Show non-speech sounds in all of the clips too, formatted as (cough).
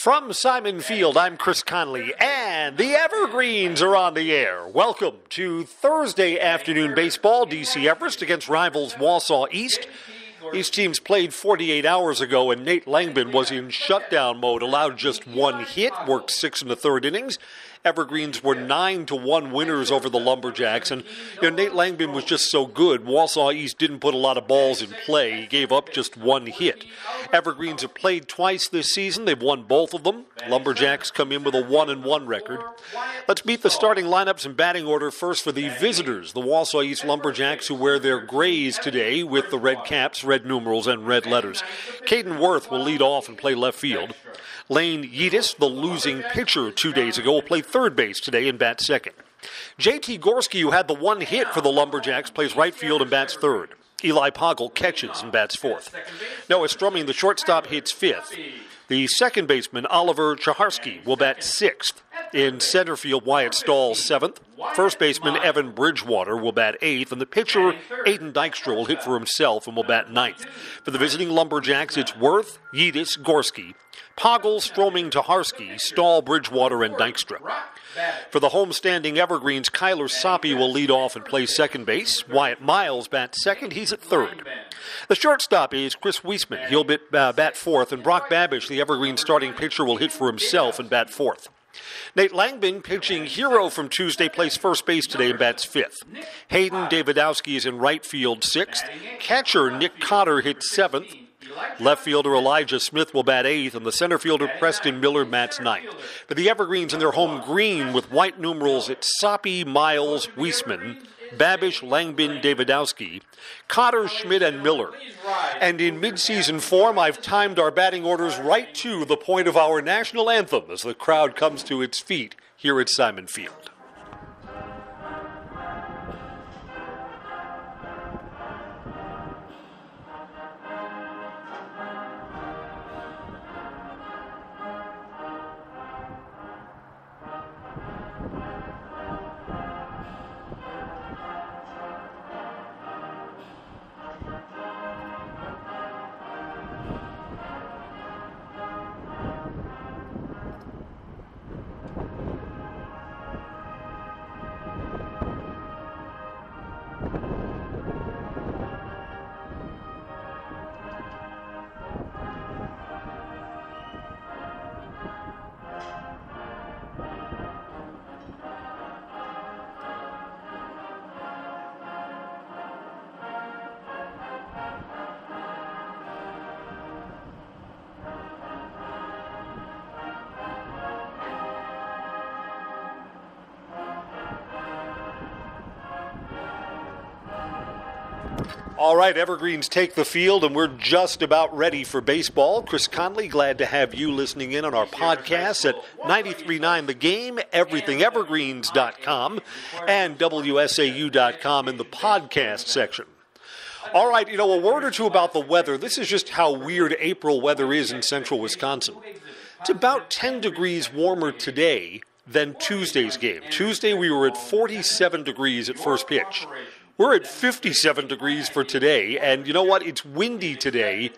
From Simon Field, I'm Chris Conley, and the Evergreens are on the air. Welcome to Thursday afternoon baseball. DC Everest against rivals Wausau East. These teams played 48 hours ago, and Nate Langbin was in shutdown mode, allowed just one hit, worked six in the third innings. Evergreens were nine to one winners over the Lumberjacks, and you know, Nate Langbin was just so good. Wausau East didn't put a lot of balls in play; he gave up just one hit. Evergreens have played twice this season; they've won both of them. Lumberjacks come in with a one and one record. Let's meet the starting lineups in batting order first for the visitors, the Wausau East Lumberjacks, who wear their grays today with the red caps, red numerals, and red letters. Caden Worth will lead off and play left field. Lane Yeatis, the losing pitcher two days ago, will play third base today and bat second. JT Gorski, who had the one hit for the Lumberjacks, plays right field and bats third. Eli Poggle catches and bats fourth. Noah Stroming, the shortstop, hits fifth. The second baseman, Oliver Chaharski, will bat sixth. In center field, Wyatt Stahl, seventh. First baseman, Evan Bridgewater, will bat eighth. And the pitcher, Aiden Dykstra, will hit for himself and will bat ninth. For the visiting Lumberjacks, it's Worth, Yeatis, Gorski, Poggle, Stroming, Chaharski, Stahl, Bridgewater, and Dykstra. For the homestanding Evergreens, Kyler Soppy will lead off and play second base. Wyatt Miles bats second. He's at third. The shortstop is Chris Weisman. He'll bat, uh, bat fourth, and Brock Babish, the Evergreen starting pitcher, will hit for himself and bat fourth. Nate Langbin, pitching hero from Tuesday, plays first base today and bats fifth. Hayden Davidowski is in right field sixth. Catcher Nick Cotter hits seventh. Left fielder Elijah Smith will bat eighth, and the center fielder Preston Miller bats ninth. For the Evergreens in their home green with white numerals, it's Soppy, Miles, Weisman, Babish, Langbin, Davidowski, Cotter, Schmidt, and Miller. And in midseason form, I've timed our batting orders right to the point of our national anthem as the crowd comes to its feet here at Simon Field. All right, Evergreens take the field, and we're just about ready for baseball. Chris Conley, glad to have you listening in on our podcast at 93.9 The Game, everythingevergreens.com, and WSAU.com in the podcast section. All right, you know, a word or two about the weather. This is just how weird April weather is in central Wisconsin. It's about 10 degrees warmer today than Tuesday's game. Tuesday, we were at 47 degrees at first pitch. We're at 57 degrees for today, and you know what? It's windy today.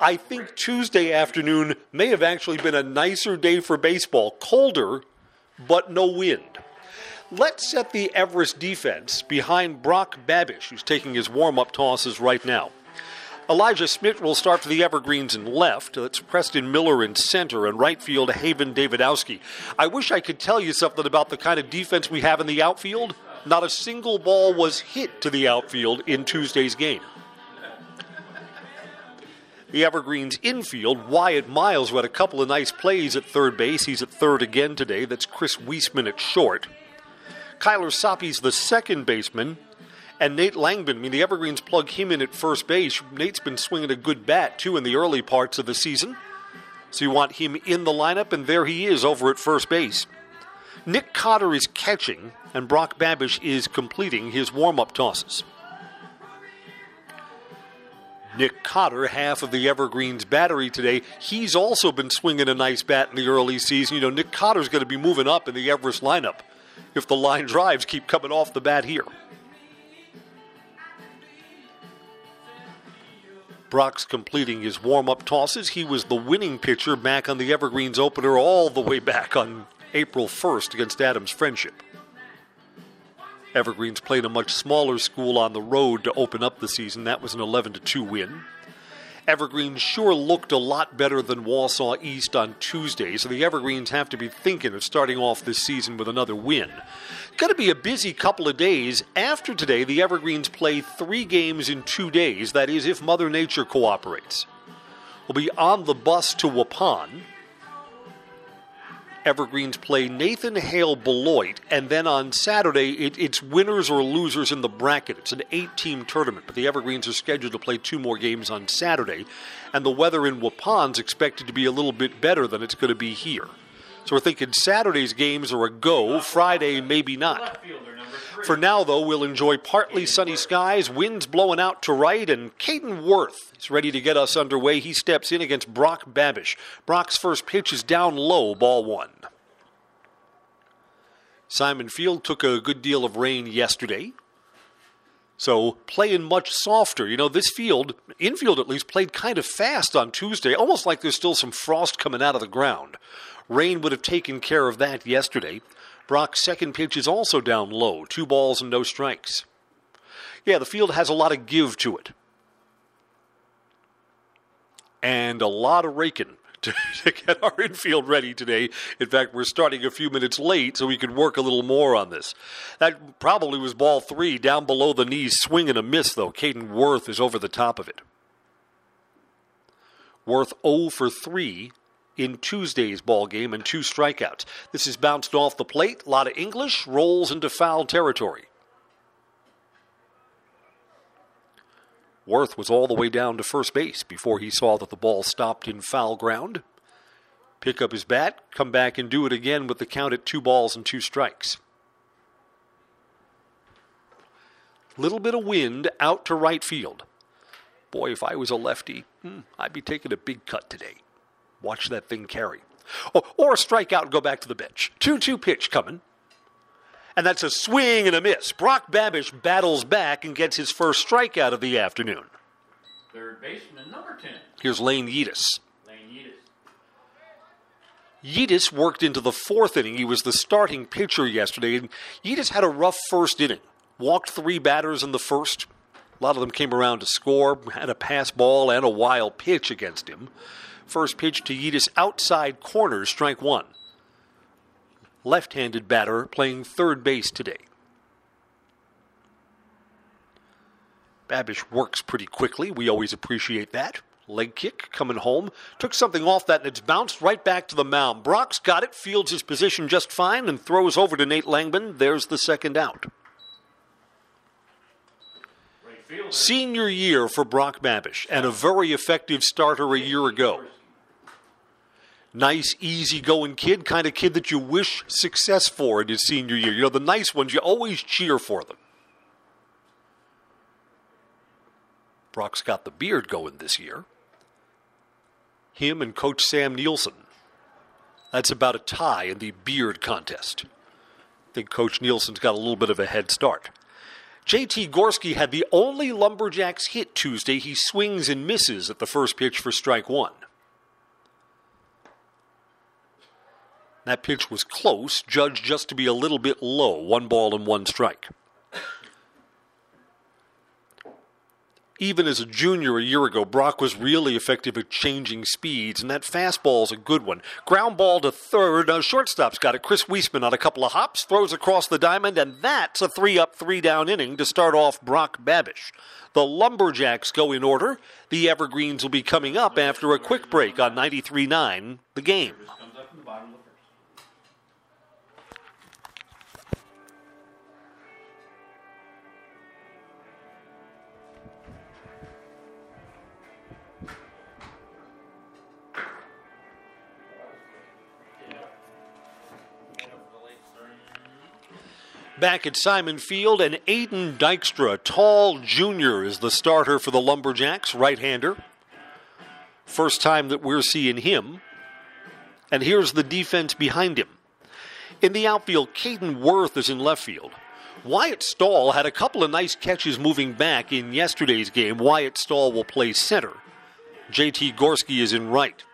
I think Tuesday afternoon may have actually been a nicer day for baseball. Colder, but no wind. Let's set the Everest defense behind Brock Babish, who's taking his warm up tosses right now. Elijah Smith will start for the Evergreens in left. That's Preston Miller in center and right field Hayden Davidowski. I wish I could tell you something about the kind of defense we have in the outfield. Not a single ball was hit to the outfield in Tuesday's game. The Evergreens infield, Wyatt Miles, who had a couple of nice plays at third base. He's at third again today. That's Chris Weisman at short. Kyler Soppy's the second baseman. And Nate Langbin, I mean, the Evergreens plug him in at first base. Nate's been swinging a good bat, too, in the early parts of the season. So you want him in the lineup, and there he is over at first base. Nick Cotter is catching, and Brock Babish is completing his warm up tosses. Nick Cotter, half of the Evergreens battery today, he's also been swinging a nice bat in the early season. You know, Nick Cotter's going to be moving up in the Everest lineup if the line drives keep coming off the bat here. Brock's completing his warm up tosses. He was the winning pitcher back on the Evergreens opener all the way back on April 1st against Adams Friendship. Evergreens played a much smaller school on the road to open up the season. That was an 11 2 win. Evergreens sure looked a lot better than Wausau East on Tuesday, so the Evergreens have to be thinking of starting off this season with another win. Going to be a busy couple of days. After today, the Evergreens play three games in two days. That is, if Mother Nature cooperates. We'll be on the bus to Waupun. Evergreens play Nathan Hale Beloit, and then on Saturday it, it's winners or losers in the bracket. It's an eight-team tournament, but the Evergreens are scheduled to play two more games on Saturday, and the weather in Waupun's expected to be a little bit better than it's going to be here. So we're thinking Saturday's games are a go. Friday maybe not. For now, though, we'll enjoy partly sunny skies, winds blowing out to right, and Caden Worth is ready to get us underway. He steps in against Brock Babish. Brock's first pitch is down low, ball one. Simon Field took a good deal of rain yesterday. So playing much softer. You know, this field, infield at least, played kind of fast on Tuesday, almost like there's still some frost coming out of the ground. Rain would have taken care of that yesterday. Brock's second pitch is also down low, two balls and no strikes. Yeah, the field has a lot of give to it. And a lot of raking (laughs) to, to, get our infield ready today. In fact, we're starting a few minutes late so we can work a little more on this. That probably was ball three, down below the knees, swing and a miss, though. Caden Worth is over the top of it. Worth 0 for 3 in Tuesday's ball game and two strikeouts. This is bounced off the plate. A lot of English rolls into foul territory. Worth was all the way down to first base before he saw that the ball stopped in foul ground. Pick up his bat, come back and do it again with the count at two balls and two strikes. Little bit of wind out to right field. Boy, if I was a lefty, hmm, I'd be taking a big cut today. Watch that thing carry. Or, or strike out and go back to the bench. 2 2 pitch coming. And that's a swing and a miss. Brock Babish battles back and gets his first strikeout of the afternoon. Third baseman, number 10. Here's Lane Yeatis. Lane Yeatis. Yeatis worked into the fourth inning. He was the starting pitcher yesterday, and Yeatis had a rough first inning. Walked three batters in the first. A lot of them came around to score, had a pass ball and a wild pitch against him. First pitch to Yeatis outside corner, strike one. Left handed batter playing third base today. Babish works pretty quickly. We always appreciate that. Leg kick coming home. Took something off that and it's bounced right back to the mound. Brock's got it, fields his position just fine, and throws over to Nate Langman. There's the second out. Senior year for Brock Babish and a very effective starter a year ago nice, easy-going kid, kind of kid that you wish success for in his senior year. You know, the nice ones, you always cheer for them. Brock's got the beard going this year. Him and Coach Sam Nielsen. That's about a tie in the beard contest. I think Coach Nielsen's got a little bit of a head start. JT Gorski had the only Lumberjacks hit Tuesday. He swings and misses at the first pitch for strike one. That pitch was close, judged just to be a little bit low, one ball and one strike. Even as a junior a year ago, Brock was really effective at changing speeds, and that fastball is a good one. Ground ball to third. Uh, shortstop's got it. Chris Weisman on a couple of hops, throws across the diamond, and that's a three up, three down inning to start off Brock Babish. The Lumberjacks go in order. The Evergreens will be coming up after a quick break on 93 9, the game. Back at Simon Field, and Aiden Dykstra, tall junior, is the starter for the Lumberjacks, right hander. First time that we're seeing him. And here's the defense behind him. In the outfield, Caden Worth is in left field. Wyatt Stahl had a couple of nice catches moving back in yesterday's game. Wyatt Stahl will play center. JT Gorski is in right.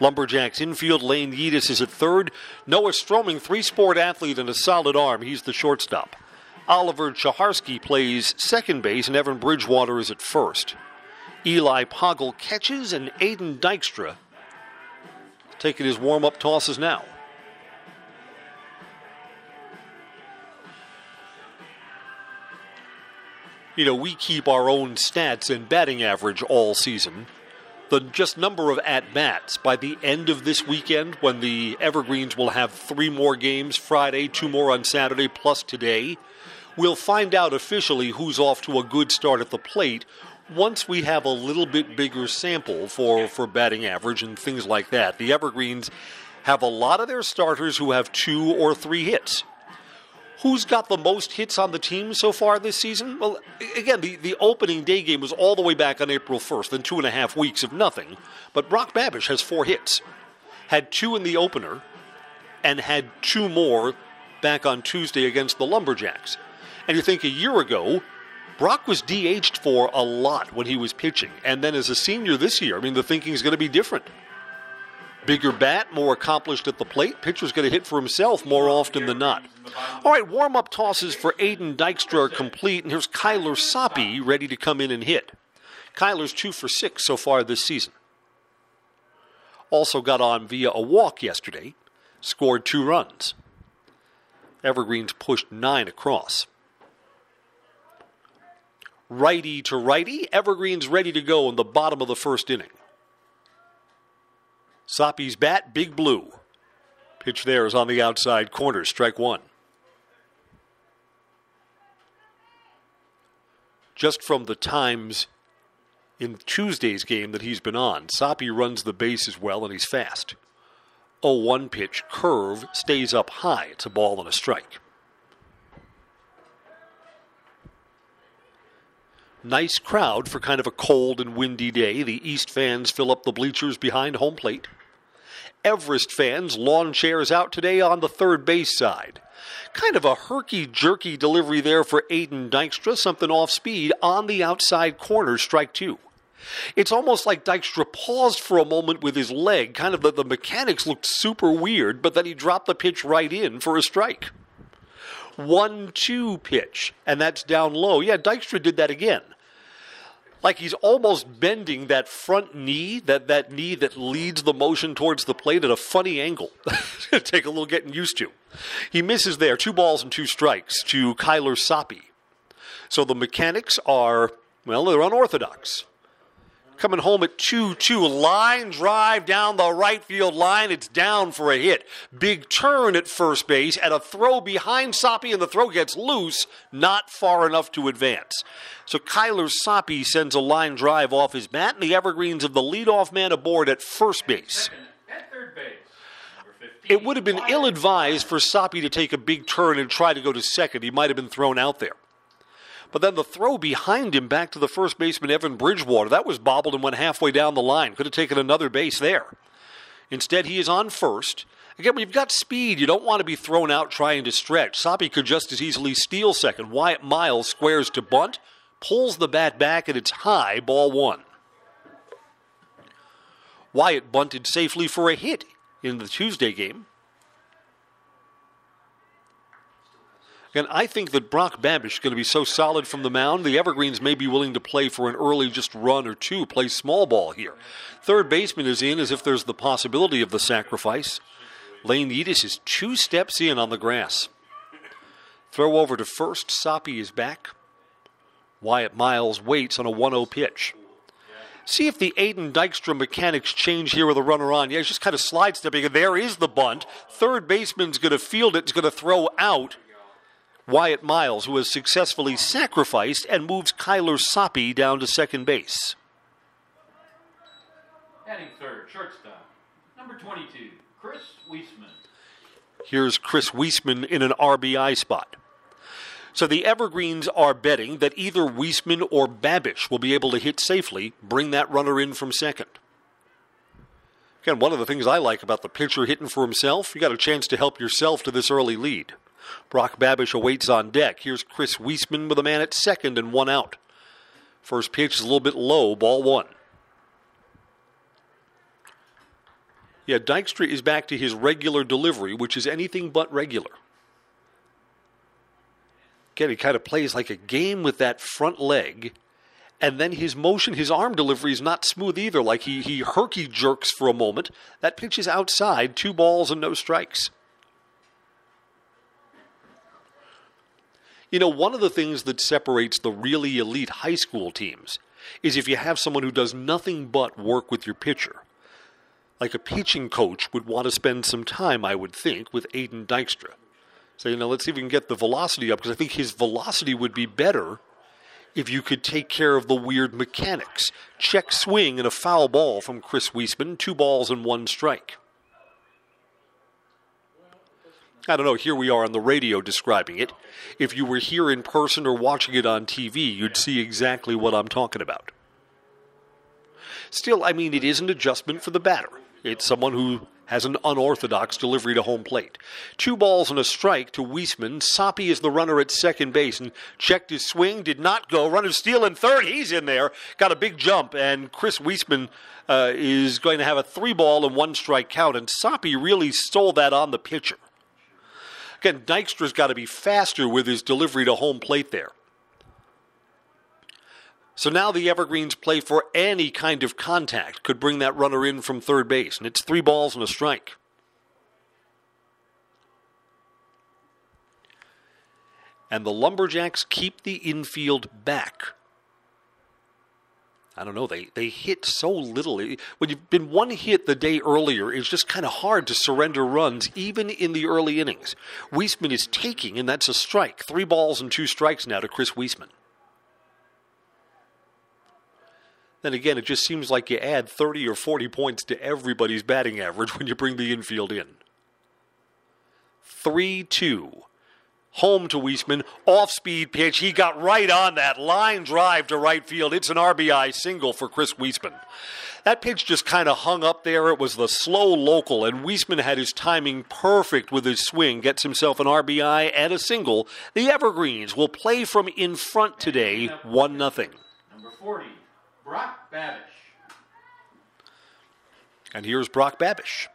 Lumberjacks infield, Lane Yeatis is at third. Noah Stroming, three sport athlete and a solid arm. He's the shortstop. Oliver Chaharski plays second base, and Evan Bridgewater is at first. Eli Poggle catches, and Aiden Dykstra taking his warm up tosses now. You know, we keep our own stats and batting average all season. The just number of at bats by the end of this weekend, when the Evergreens will have three more games Friday, two more on Saturday, plus today, we'll find out officially who's off to a good start at the plate once we have a little bit bigger sample for, for batting average and things like that. The Evergreens have a lot of their starters who have two or three hits. Who's got the most hits on the team so far this season? Well, again, the, the opening day game was all the way back on April 1st, then two and a half weeks of nothing. But Brock Babish has four hits, had two in the opener, and had two more back on Tuesday against the Lumberjacks. And you think a year ago, Brock was DH'd for a lot when he was pitching. And then as a senior this year, I mean, the thinking is going to be different. Bigger bat, more accomplished at the plate. Pitcher's going to hit for himself more often than not. All right, warm up tosses for Aiden Dykstra are complete, and here's Kyler Soppy ready to come in and hit. Kyler's two for six so far this season. Also got on via a walk yesterday, scored two runs. Evergreens pushed nine across. Righty to righty, Evergreens ready to go in the bottom of the first inning. Soppy's bat, big blue. Pitch there is on the outside corner, strike one. Just from the times in Tuesday's game that he's been on, Soppy runs the bases well and he's fast. 0 1 pitch, curve, stays up high. It's a ball and a strike. Nice crowd for kind of a cold and windy day. The East fans fill up the bleachers behind home plate. Everest fans lawn chairs out today on the third base side. Kind of a herky jerky delivery there for Aiden Dykstra, something off speed on the outside corner, strike two. It's almost like Dykstra paused for a moment with his leg, kind of the, the mechanics looked super weird, but then he dropped the pitch right in for a strike. 1 2 pitch, and that's down low. Yeah, Dykstra did that again. Like he's almost bending that front knee, that, that knee that leads the motion towards the plate at a funny angle. (laughs) take a little getting used to. He misses there, two balls and two strikes to Kyler Soppy. So the mechanics are, well, they're unorthodox coming home at 2 2. Line drive down the right field line. It's down for a hit. Big turn at first base and a throw behind Soppy, and the throw gets loose, not far enough to advance. So Kyler Soppy sends a line drive off his bat, and the Evergreens of the leadoff man aboard at first base. At base. It would have been ill advised for Soppy to take a big turn and try to go to second. He might have been thrown out there. But then the throw behind him back to the first baseman, Evan Bridgewater, that was bobbled and went halfway down the line. Could have taken another base there. Instead, he is on first. Again, when you've got speed, you don't want to be thrown out trying to stretch. Soppy could just as easily steal second. Wyatt Miles squares to bunt, pulls the bat back, and it's high, ball one. Wyatt bunted safely for a hit in the Tuesday game. And I think that Brock Babish is going to be so solid from the mound, the Evergreens may be willing to play for an early just run or two, play small ball here. Third baseman is in as if there's the possibility of the sacrifice. Lane Yeatis is two steps in on the grass. Throw over to first. Soppy is back. Wyatt Miles waits on a 1 0 pitch. See if the Aiden Dykstra mechanics change here with a runner on. Yeah, he's just kind of slide stepping. And there is the bunt. Third baseman's going to field it. He's going to throw out Wyatt Miles, who has successfully sacrificed and moves Kyler Soppy down to second base. Batting third, shortstop. Number 22, Chris Weisman. Here's Chris Weisman in an RBI spot. So the Evergreens are betting that either Weisman or Babish will be able to hit safely, bring that runner in from second. Again, one of the things I like about the pitcher hitting for himself, you got a chance to help yourself to this early lead. Brock Babish awaits on deck. Here's Chris Weisman with a man at second and one out. First pitch is a little bit low, ball one. Yeah, Dykstra is back to his regular delivery, which is anything but regular. Again, he kind of plays like a game with that front leg. And then his motion, his arm delivery is not smooth either. Like he, he herky jerks for a moment. That pitch is outside, two balls and no strikes. You know, one of the things that separates the really elite high school teams is if you have someone who does nothing but work with your pitcher. Like a pitching coach would want to spend some time, I would think, with Aiden Dykstra. So, you know, let's see if we can get the velocity up because I think his velocity would be better if you could take care of the weird mechanics. Check swing and a foul ball from Chris Weisman, two balls and one strike. I don't know, here we are on the radio describing it. If you were here in person or watching it on TV, you'd see exactly what I'm talking about. Still, I mean, it is an adjustment for the batter. It's someone who has an unorthodox delivery to home plate. Two balls and a strike to Weisman. Soppy is the runner at second base and checked his swing, did not go. Runner stealing third. He's in there. Got a big jump, and Chris Weisman uh, is going to have a three ball and one strike count. And Soppy really stole that on the pitcher. Again, Dykstra's got to be faster with his delivery to home plate there. So now the Evergreens play for any kind of contact, could bring that runner in from third base, and it's three balls and a strike. And the Lumberjacks keep the infield back. I don't know, they, they hit so little. When you've been one hit the day earlier, it's just kind of hard to surrender runs, even in the early innings. Weisman is taking, and that's a strike. Three balls and two strikes now to Chris Weisman. then again, it just seems like you add 30 or 40 points to everybody's batting average when you bring the infield in. 3 2. Home to Weisman, off speed pitch. He got right on that line drive to right field. It's an RBI single for Chris Weisman. That pitch just kind of hung up there. It was the slow local, and Weisman had his timing perfect with his swing. Gets himself an RBI and a single. The Evergreens will play from in front today, 1 0. Number 40, Brock Babish. And here's Brock Babish.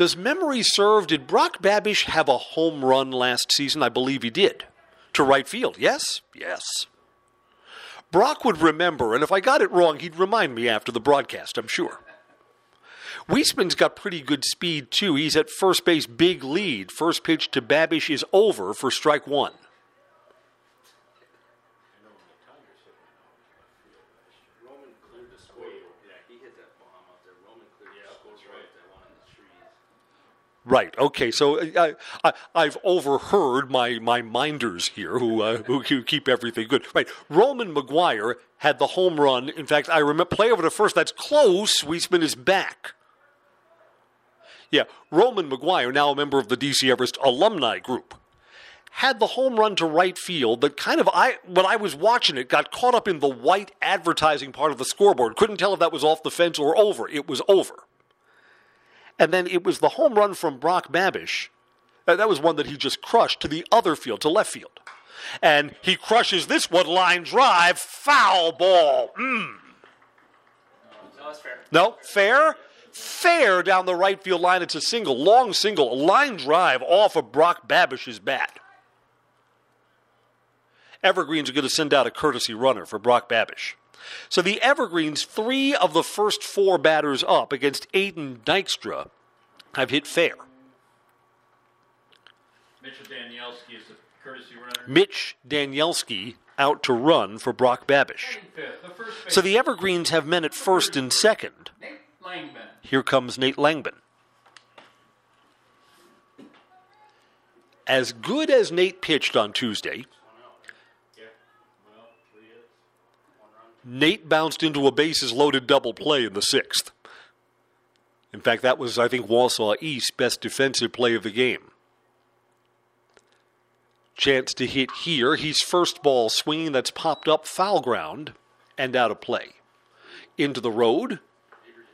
Does memory serve? Did Brock Babish have a home run last season? I believe he did. To right field, yes? Yes. Brock would remember, and if I got it wrong, he'd remind me after the broadcast, I'm sure. Weisman's got pretty good speed, too. He's at first base, big lead. First pitch to Babish is over for strike one. Right. Okay. So uh, I, I, have overheard my, my minders here who, uh, who keep everything good. Right. Roman McGuire had the home run. In fact, I remember play over to first. That's close. Weisman is back. Yeah. Roman McGuire, now a member of the DC Everest alumni group, had the home run to right field that kind of I when I was watching it got caught up in the white advertising part of the scoreboard. Couldn't tell if that was off the fence or over. It was over. And then it was the home run from Brock Babish. Uh, that was one that he just crushed to the other field, to left field. And he crushes this one line drive, foul ball. Mm. No, that's fair. No, fair? Fair down the right field line. It's a single, long single, a line drive off of Brock Babish's bat. Evergreens are going to send out a courtesy runner for Brock Babish. So the Evergreens, three of the first four batters up against Aiden Dykstra, have hit fair. Mitchell Danielski is the courtesy runner. Mitch Danielski out to run for Brock Babish. So the Evergreens have men at first and second. Here comes Nate Langman. As good as Nate pitched on Tuesday, Nate bounced into a bases loaded double play in the sixth. In fact, that was, I think, Wausau East's best defensive play of the game. Chance to hit here. He's first ball swinging that's popped up foul ground and out of play. Into the road,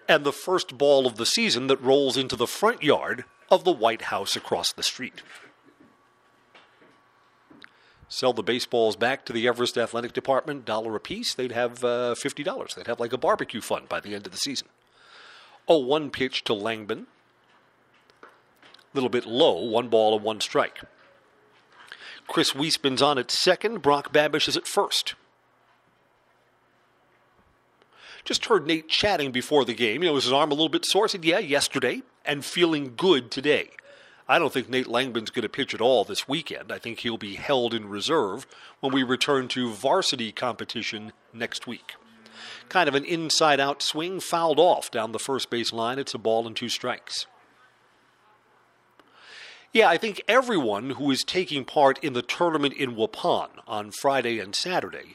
and the first ball of the season that rolls into the front yard of the White House across the street. Sell the baseballs back to the Everest Athletic Department, dollar a piece, they'd have uh, $50. They'd have like a barbecue fund by the end of the season. Oh, one pitch to Langbin. A little bit low, one ball and one strike. Chris Weisman's on at second. Brock Babish is at first. Just heard Nate chatting before the game. You know, was his arm a little bit sore? I said, yeah, yesterday, and feeling good today. I don't think Nate Langman's going to pitch at all this weekend. I think he'll be held in reserve when we return to varsity competition next week. Kind of an inside out swing, fouled off down the first base line. It's a ball and two strikes. Yeah, I think everyone who is taking part in the tournament in Waupun on Friday and Saturday,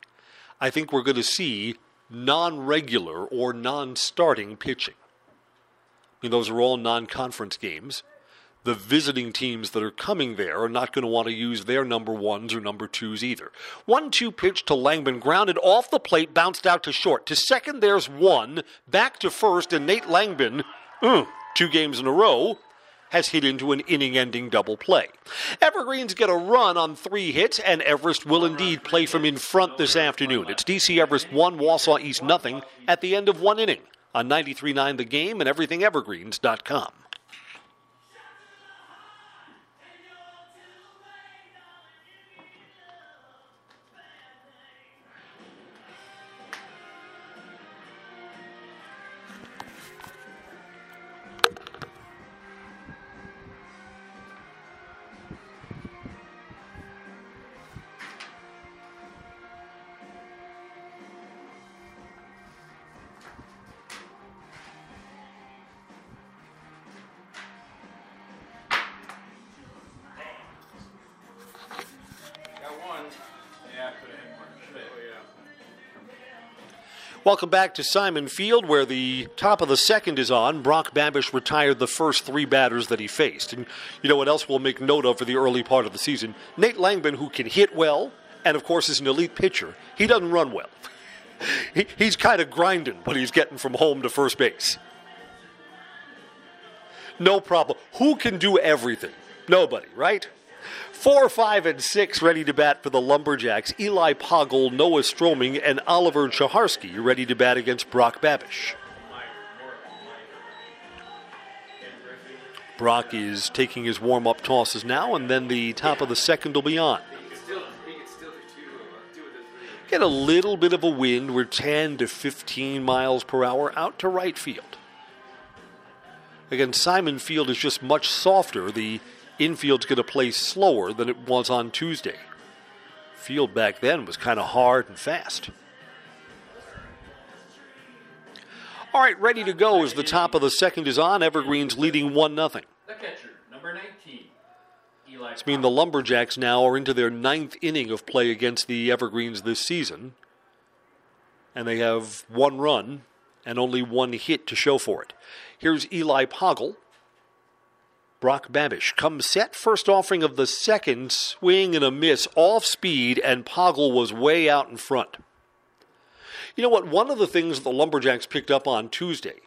I think we're going to see non regular or non starting pitching. I mean, those are all non conference games the visiting teams that are coming there are not going to want to use their number ones or number twos either. One two pitch to Langbin, grounded off the plate, bounced out to short. To second, there's one. Back to first, and Nate Langbin, uh, two games in a row, has hit into an inning ending double play. Evergreens get a run on three hits, and Everest will indeed play from in front this afternoon. It's DC Everest 1, Wausau East nothing at the end of one inning on 93.9 The Game and everythingevergreens.com. Welcome back to Simon Field, where the top of the second is on. Brock Babish retired the first three batters that he faced. And you know what else we'll make note of for the early part of the season? Nate Langman, who can hit well, and of course is an elite pitcher, he doesn't run well. (laughs) he, he's kind of grinding when he's getting from home to first base. No problem. Who can do everything? Nobody, right? Four, five, and six ready to bat for the Lumberjacks. Eli Poggle, Noah Stroming, and Oliver Chaharski ready to bat against Brock Babish. Brock is taking his warm up tosses now, and then the top of the second will be on. Get a little bit of a wind. We're 10 to 15 miles per hour out to right field. Again, Simon Field is just much softer. The infield's going to play slower than it was on Tuesday. Field back then was kind of hard and fast. All right, ready to go as the top of the second is on. Evergreens leading 1 0. The catcher, number 19. Eli This means the Lumberjacks now are into their ninth inning of play against the Evergreens this season. And they have one run and only one hit to show for it. Here's Eli Poggle. Brock Babish comes set, first offering of the second, swing and a miss, off speed, and Poggle was way out in front. You know what? One of the things the Lumberjacks picked up on Tuesday,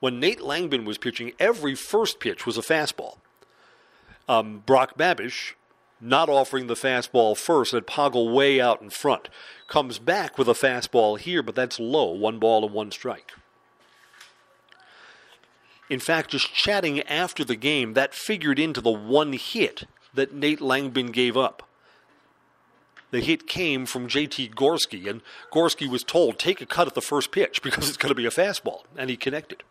when Nate Langbin was pitching, every first pitch was a fastball. Um, Brock Babish, not offering the fastball first, and Poggle way out in front, comes back with a fastball here, but that's low, one ball and one strike. In fact, just chatting after the game, that figured into the one hit that Nate Langbin gave up. The hit came from JT Gorski, and Gorski was told, take a cut at the first pitch because it's going to be a fastball, and he connected.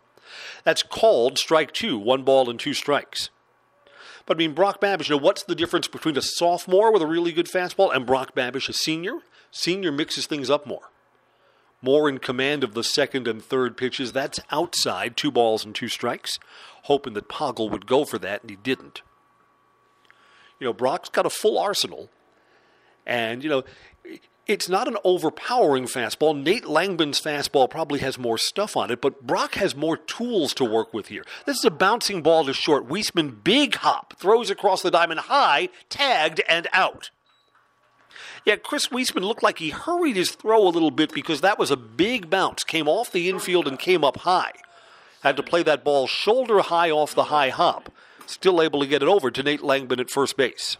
That's called strike two, one ball and two strikes. But I mean, Brock Babish, you know, what's the difference between a sophomore with a really good fastball and Brock Babish, a senior? Senior mixes things up more more in command of the second and third pitches. That's outside, two balls and two strikes, hoping that Poggle would go for that, and he didn't. You know, Brock's got a full arsenal, and, you know, it's not an overpowering fastball. Nate Langbin's fastball probably has more stuff on it, but Brock has more tools to work with here. This is a bouncing ball to short. Weisman, big hop, throws across the diamond high, tagged, and out. Yeah, Chris Weisman looked like he hurried his throw a little bit because that was a big bounce. Came off the infield and came up high. Had to play that ball shoulder high off the high hop. Still able to get it over to Nate Langman at first base.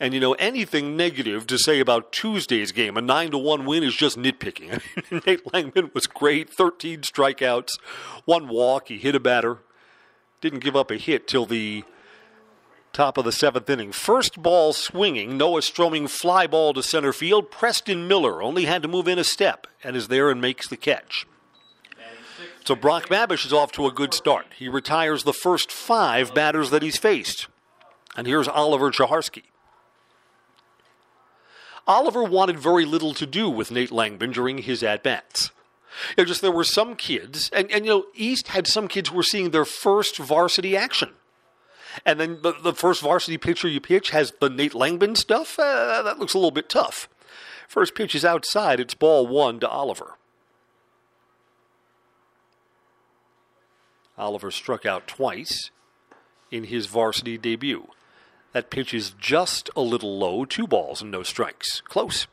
And you know, anything negative to say about Tuesday's game, a 9 to 1 win is just nitpicking. (laughs) Nate Langman was great, 13 strikeouts, one walk, he hit a batter, didn't give up a hit till the top of the seventh inning. First ball swinging, Noah Stroming fly ball to center field. Preston Miller only had to move in a step and is there and makes the catch. So Brock Babish is off to a good start. He retires the first five batters that he's faced. And here's Oliver Chaharski. Oliver wanted very little to do with Nate Langman during his at bats. You know, just there were some kids, and, and you know, East had some kids who were seeing their first varsity action. And then the, the first varsity pitcher you pitch has the Nate Langman stuff. Uh, that looks a little bit tough. First pitch is outside. It's ball one to Oliver. Oliver struck out twice in his varsity debut. That pitch is just a little low, two balls and no strikes. Close.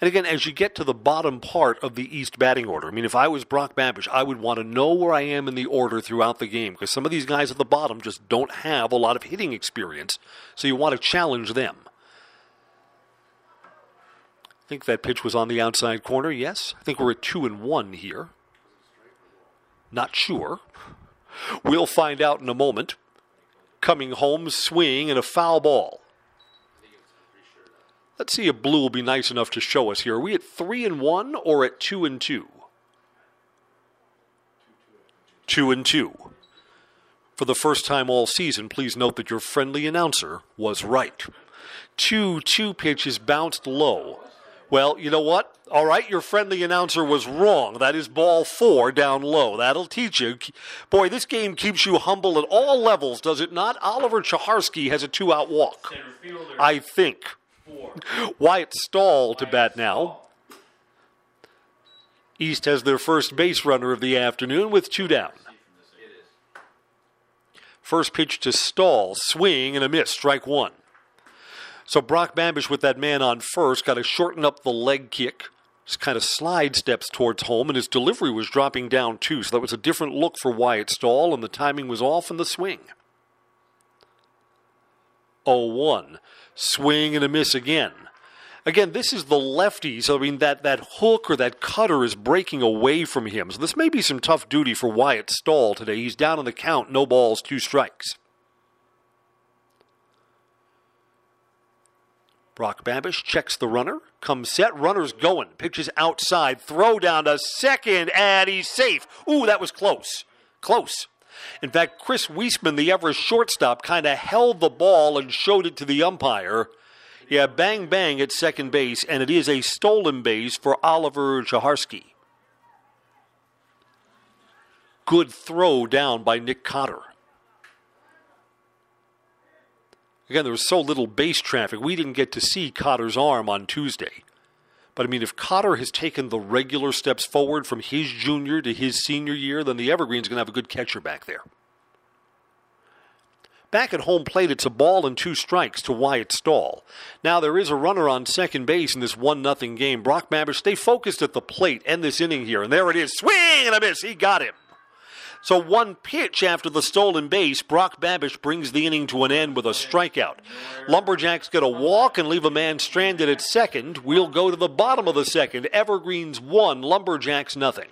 And again, as you get to the bottom part of the East batting order, I mean, if I was Brock Babish, I would want to know where I am in the order throughout the game because some of these guys at the bottom just don't have a lot of hitting experience, so you want to challenge them. I think that pitch was on the outside corner, yes. I think we're at two and one here. Not sure. We'll find out in a moment. Coming home, swing, and a foul ball. Let's see if Blue will be nice enough to show us here. Are we at three and one or at two and two? Two and two. For the first time all season, please note that your friendly announcer was right. Two two pitches bounced low. Well, you know what? All right, your friendly announcer was wrong. That is ball four down low. That'll teach you. Boy, this game keeps you humble at all levels, does it not? Oliver Chaharski has a two out walk. I think. Wyatt Stahl to bat now. East has their first base runner of the afternoon with two down. First pitch to Stahl, swing and a miss, strike one. So Brock Babish with that man on first got to shorten up the leg kick. Just kind of slide steps towards home, and his delivery was dropping down too. So that was a different look for Wyatt Stahl, and the timing was off in the swing. 0 1. Swing and a miss again. Again, this is the lefty, so I mean that, that hook or that cutter is breaking away from him. So this may be some tough duty for Wyatt Stahl today. He's down on the count, no balls, two strikes. Brock Babish checks the runner, comes set, runner's going, pitches outside, throw down to second, and he's safe. Ooh, that was close. Close. In fact, Chris Weisman, the Everest shortstop, kind of held the ball and showed it to the umpire. Yeah, bang bang at second base, and it is a stolen base for Oliver Chaharski. Good throw down by Nick Cotter. Again, there was so little base traffic, we didn't get to see Cotter's arm on Tuesday. But I mean, if Cotter has taken the regular steps forward from his junior to his senior year, then the Evergreen's going to have a good catcher back there. Back at home plate, it's a ball and two strikes to Wyatt Stahl. Now there is a runner on second base in this one nothing game. Brock Babish, stay focused at the plate, end this inning here, and there it is. Swing and a miss. He got him. So one pitch after the stolen base, Brock Babish brings the inning to an end with a strikeout. Lumberjacks get a walk and leave a man stranded at second. We'll go to the bottom of the second. Evergreens one, Lumberjacks nothing.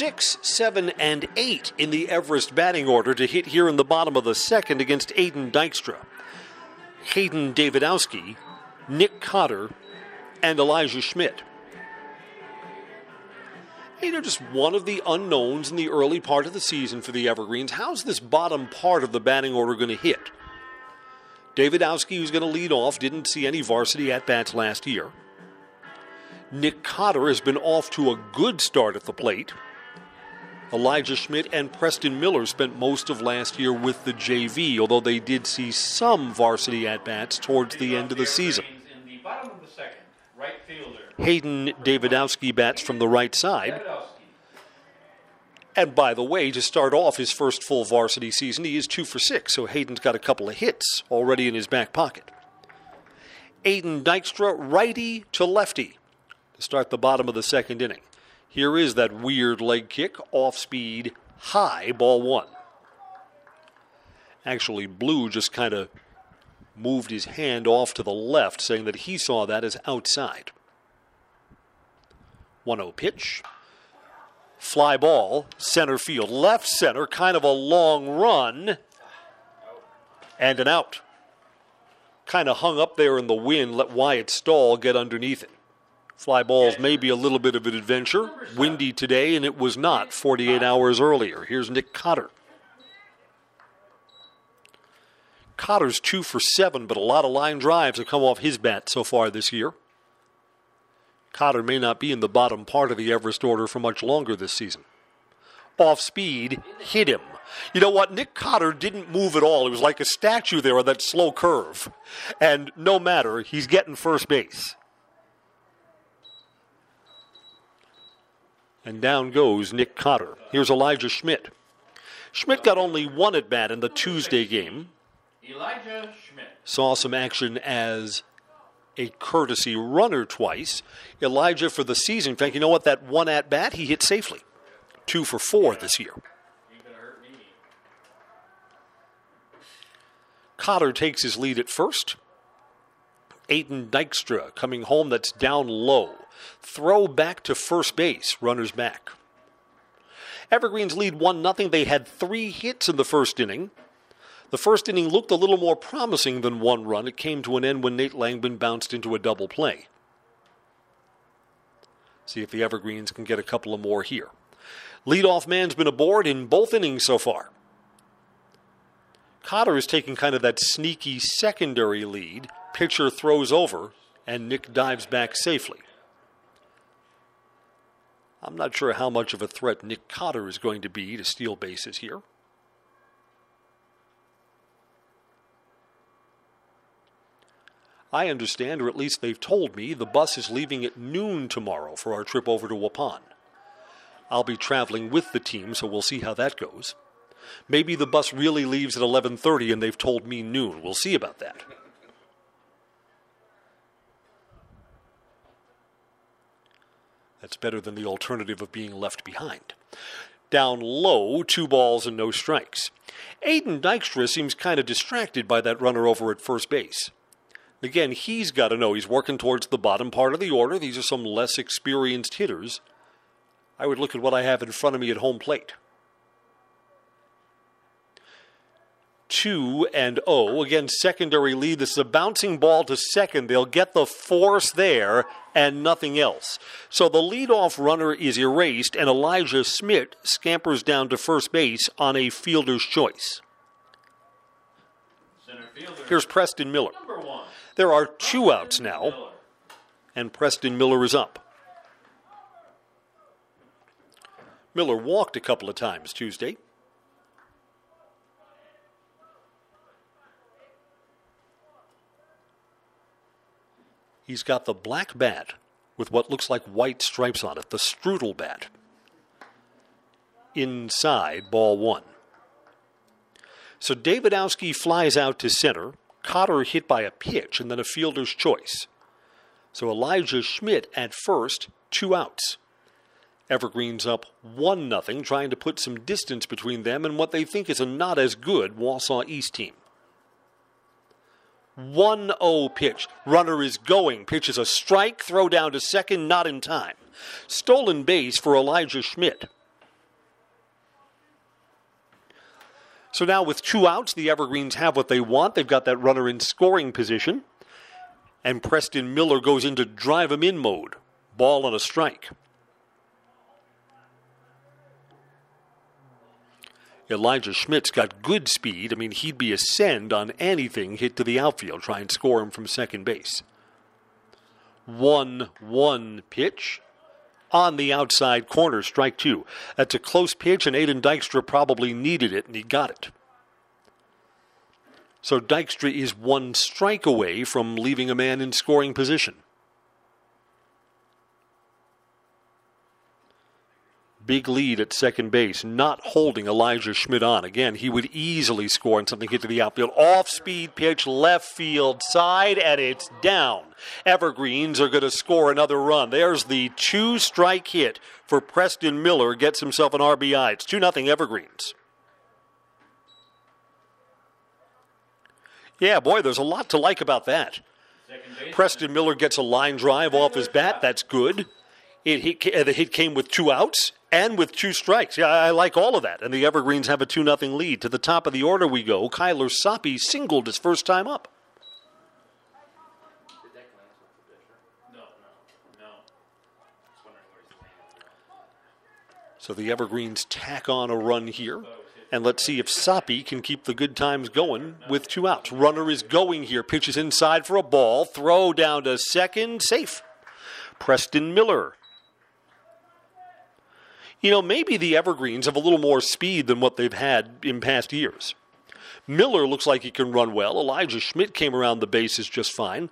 Six, seven, and eight in the Everest batting order to hit here in the bottom of the second against Aiden Dykstra. Hayden Davidowski, Nick Cotter, and Elijah Schmidt. Hey, they're just one of the unknowns in the early part of the season for the Evergreens. How's this bottom part of the batting order going to hit? Davidowski, who's going to lead off, didn't see any varsity at bats last year. Nick Cotter has been off to a good start at the plate. Elijah Schmidt and Preston Miller spent most of last year with the JV, although they did see some varsity at bats towards the end of the season. Hayden Davidowski bats from the right side. And by the way, to start off his first full varsity season, he is two for six, so Hayden's got a couple of hits already in his back pocket. Aiden Dykstra, righty to lefty, to start the bottom of the second inning. Here is that weird leg kick, off speed, high, ball one. Actually, Blue just kind of moved his hand off to the left, saying that he saw that as outside. 1 0 pitch. Fly ball, center field, left center, kind of a long run, and an out. Kind of hung up there in the wind, let Wyatt Stahl get underneath it. Fly balls may be a little bit of an adventure. Windy today, and it was not 48 hours earlier. Here's Nick Cotter. Cotter's two for seven, but a lot of line drives have come off his bat so far this year. Cotter may not be in the bottom part of the Everest order for much longer this season. Off speed, hit him. You know what? Nick Cotter didn't move at all. He was like a statue there on that slow curve. And no matter, he's getting first base. And down goes Nick Cotter. Here's Elijah Schmidt. Schmidt got only one at bat in the Tuesday game. Elijah Schmidt. Saw some action as a courtesy runner twice. Elijah for the season. In fact, you know what? That one at bat, he hit safely. Two for four this year. Cotter takes his lead at first. Aiden Dykstra coming home, that's down low. Throw back to first base, runners back. Evergreens lead 1 0. They had three hits in the first inning. The first inning looked a little more promising than one run. It came to an end when Nate Langman bounced into a double play. See if the Evergreens can get a couple of more here. Leadoff man's been aboard in both innings so far. Cotter is taking kind of that sneaky secondary lead. Pitcher throws over, and Nick dives back safely. I'm not sure how much of a threat Nick Cotter is going to be to steal bases here. I understand, or at least they've told me, the bus is leaving at noon tomorrow for our trip over to Waupun. I'll be traveling with the team, so we'll see how that goes. Maybe the bus really leaves at 11:30 and they've told me noon. We'll see about that. That's better than the alternative of being left behind. Down low, two balls and no strikes. Aiden Dykstra seems kind of distracted by that runner over at first base. Again, he's got to know he's working towards the bottom part of the order. These are some less experienced hitters. I would look at what I have in front of me at home plate. 2 and 0. Again, secondary lead. This is a bouncing ball to second. They'll get the force there and nothing else. So the leadoff runner is erased, and Elijah Schmidt scampers down to first base on a fielder's choice. Fielder. Here's Preston Miller. There are two outs now, and Preston Miller is up. Miller walked a couple of times Tuesday. He's got the black bat with what looks like white stripes on it, the strudel bat. Inside, ball one. So Davidowski flies out to center. Cotter hit by a pitch and then a fielder's choice. So Elijah Schmidt at first, two outs. Evergreen's up 1 0, trying to put some distance between them and what they think is a not as good Wausau East team. 1 0 pitch. Runner is going. Pitch is a strike. Throw down to second, not in time. Stolen base for Elijah Schmidt. So now with two outs, the Evergreens have what they want. They've got that runner in scoring position. And Preston Miller goes into drive him in mode. Ball on a strike. Elijah Schmidt's got good speed. I mean, he'd be a send on anything hit to the outfield. Try and score him from second base. 1 1 pitch on the outside corner, strike two. That's a close pitch, and Aiden Dykstra probably needed it, and he got it. So Dykstra is one strike away from leaving a man in scoring position. Big lead at second base, not holding Elijah Schmidt on. Again, he would easily score on something hit to the outfield. Off speed pitch, left field side, and it's down. Evergreens are going to score another run. There's the two strike hit for Preston Miller, gets himself an RBI. It's 2 0 Evergreens. Yeah, boy, there's a lot to like about that. Preston Miller gets a line drive off his bat. That's good. It, hit, uh, the hit came with two outs and with two strikes. Yeah, I like all of that. And the Evergreens have a 2 0 lead. To the top of the order we go. Kyler Soppe singled his first time up. So the Evergreens tack on a run here. And let's see if Soppe can keep the good times going with two outs. Runner is going here. Pitches inside for a ball. Throw down to second. Safe. Preston Miller you know, maybe the Evergreens have a little more speed than what they've had in past years. Miller looks like he can run well. Elijah Schmidt came around the bases just fine.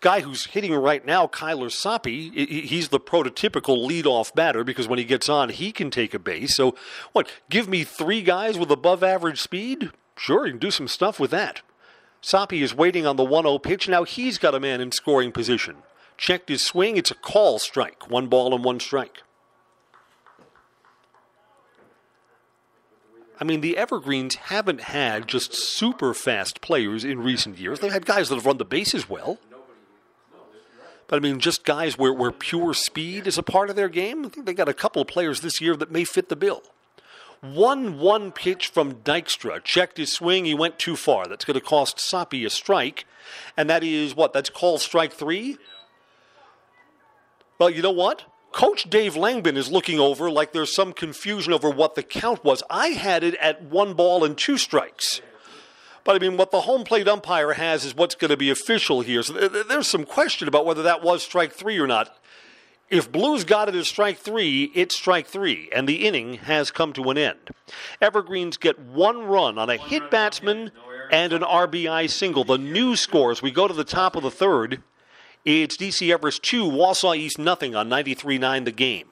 Guy who's hitting right now, Kyler Soppe, he's the prototypical leadoff batter because when he gets on, he can take a base. So, what? Give me three guys with above average speed? Sure, you can do some stuff with that. Soppe is waiting on the 1 0 pitch. Now he's got a man in scoring position. Checked his swing. It's a call strike. One ball and one strike. I mean, the Evergreens haven't had just super fast players in recent years. They've had guys that have run the bases well. But I mean, just guys where, where pure speed is a part of their game. I think they got a couple of players this year that may fit the bill. One one pitch from Dykstra. Checked his swing. He went too far. That's going to cost Soppe a strike. And that is what? That's called strike three? Well, you know what? Coach Dave Langbin is looking over like there's some confusion over what the count was. I had it at one ball and two strikes. But I mean, what the home plate umpire has is what's going to be official here. So there's some question about whether that was strike three or not. If Blues got it as strike three, it's strike three, and the inning has come to an end. Evergreens get one run on a hit batsman and an RBI single. The new scores, we go to the top of the third. It's DC Everest 2, Wausau East nothing on 93.9 the game.